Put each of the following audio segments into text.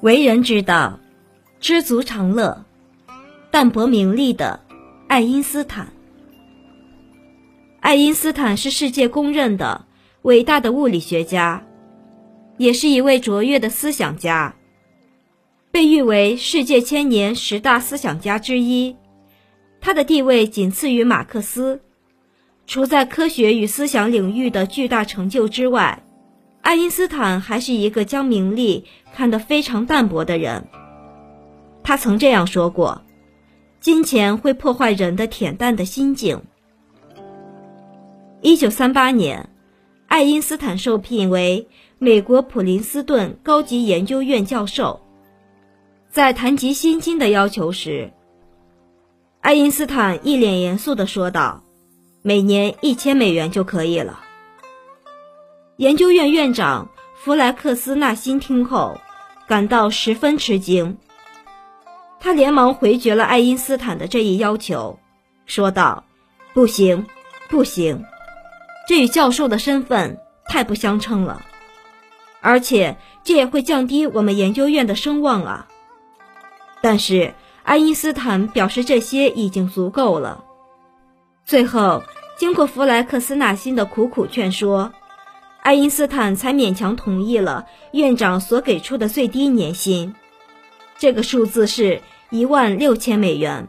为人之道，知足常乐，淡泊名利的爱因斯坦。爱因斯坦是世界公认的伟大的物理学家，也是一位卓越的思想家，被誉为世界千年十大思想家之一。他的地位仅次于马克思。除在科学与思想领域的巨大成就之外，爱因斯坦还是一个将名利看得非常淡薄的人。他曾这样说过：“金钱会破坏人的恬淡的心境。”一九三八年，爱因斯坦受聘为美国普林斯顿高级研究院教授。在谈及薪金的要求时，爱因斯坦一脸严肃地说道。每年一千美元就可以了。研究院院长弗莱克斯纳辛听后，感到十分吃惊。他连忙回绝了爱因斯坦的这一要求，说道：“不行，不行，这与教授的身份太不相称了，而且这也会降低我们研究院的声望啊。”但是爱因斯坦表示，这些已经足够了。最后，经过弗莱克斯纳辛的苦苦劝说，爱因斯坦才勉强同意了院长所给出的最低年薪。这个数字是一万六千美元，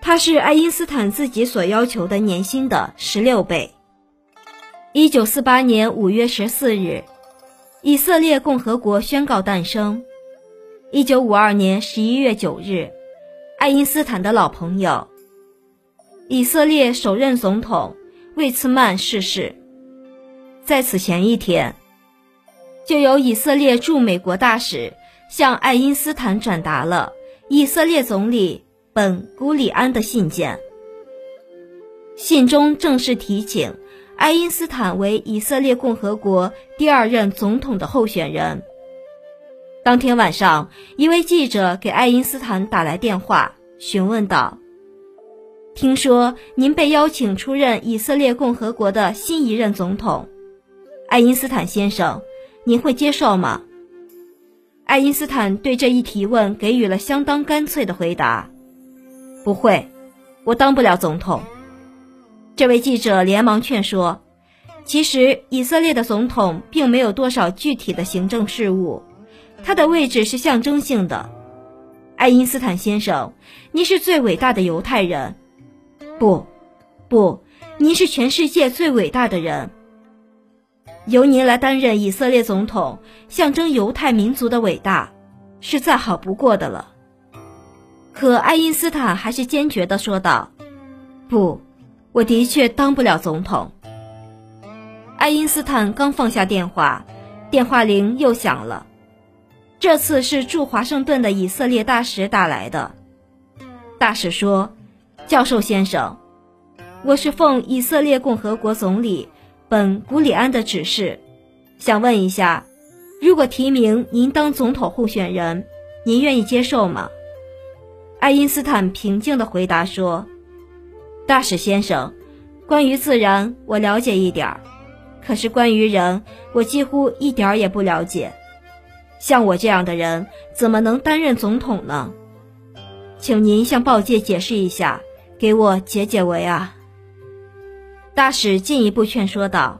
它是爱因斯坦自己所要求的年薪的十六倍。一九四八年五月十四日，以色列共和国宣告诞生。一九五二年十一月九日，爱因斯坦的老朋友。以色列首任总统魏茨曼逝世，在此前一天，就有以色列驻美国大使向爱因斯坦转达了以色列总理本·古里安的信件。信中正式提请爱因斯坦为以色列共和国第二任总统的候选人。当天晚上，一位记者给爱因斯坦打来电话，询问道。听说您被邀请出任以色列共和国的新一任总统，爱因斯坦先生，您会接受吗？爱因斯坦对这一提问给予了相当干脆的回答：“不会，我当不了总统。”这位记者连忙劝说：“其实以色列的总统并没有多少具体的行政事务，他的位置是象征性的。”爱因斯坦先生，您是最伟大的犹太人。不，不，您是全世界最伟大的人。由您来担任以色列总统，象征犹太民族的伟大，是再好不过的了。可爱因斯坦还是坚决地说道：“不，我的确当不了总统。”爱因斯坦刚放下电话，电话铃又响了。这次是驻华盛顿的以色列大使打来的。大使说。教授先生，我是奉以色列共和国总理本·古里安的指示，想问一下，如果提名您当总统候选人，您愿意接受吗？爱因斯坦平静地回答说：“大使先生，关于自然我了解一点儿，可是关于人，我几乎一点儿也不了解。像我这样的人，怎么能担任总统呢？请您向报界解释一下。”给我解解围啊！大使进一步劝说道：“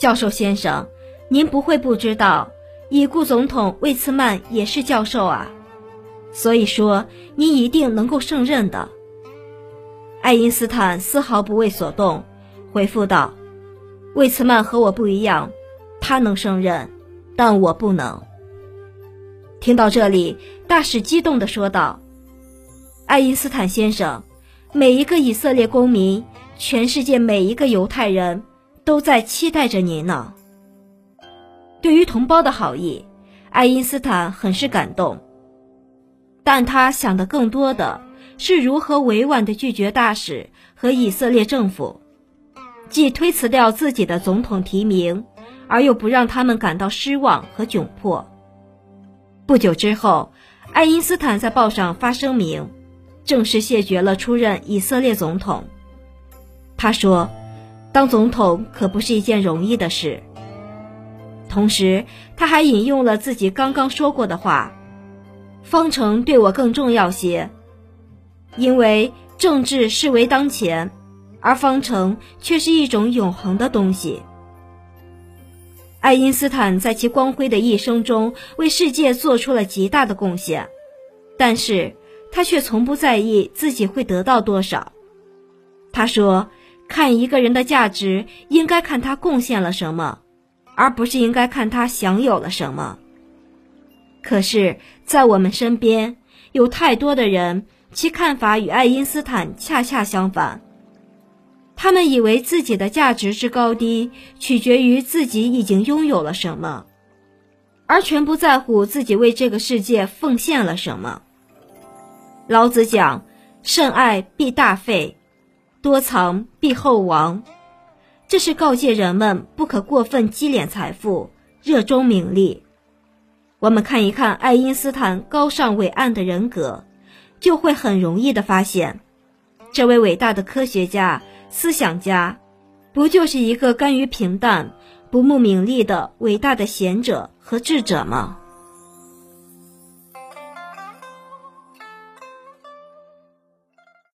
教授先生，您不会不知道，已故总统魏茨曼也是教授啊，所以说您一定能够胜任的。”爱因斯坦丝毫不为所动，回复道：“魏茨曼和我不一样，他能胜任，但我不能。”听到这里，大使激动地说道：“爱因斯坦先生。”每一个以色列公民，全世界每一个犹太人，都在期待着您呢。对于同胞的好意，爱因斯坦很是感动，但他想的更多的是如何委婉地拒绝大使和以色列政府，既推辞掉自己的总统提名，而又不让他们感到失望和窘迫。不久之后，爱因斯坦在报上发声明。正式谢绝了出任以色列总统。他说：“当总统可不是一件容易的事。”同时，他还引用了自己刚刚说过的话：“方程对我更重要些，因为政治视为当前，而方程却是一种永恒的东西。”爱因斯坦在其光辉的一生中为世界做出了极大的贡献，但是他却从不在意自己会得到多少。他说：“看一个人的价值，应该看他贡献了什么。”而不是应该看他享有了什么。可是，在我们身边有太多的人，其看法与爱因斯坦恰恰相反。他们以为自己的价值之高低取决于自己已经拥有了什么，而全不在乎自己为这个世界奉献了什么。老子讲：“甚爱必大费，多藏必厚亡。”这是告诫人们不可过分积敛财富，热衷名利。我们看一看爱因斯坦高尚伟岸的人格，就会很容易的发现，这位伟大的科学家、思想家，不就是一个甘于平淡、不慕名利的伟大的贤者和智者吗？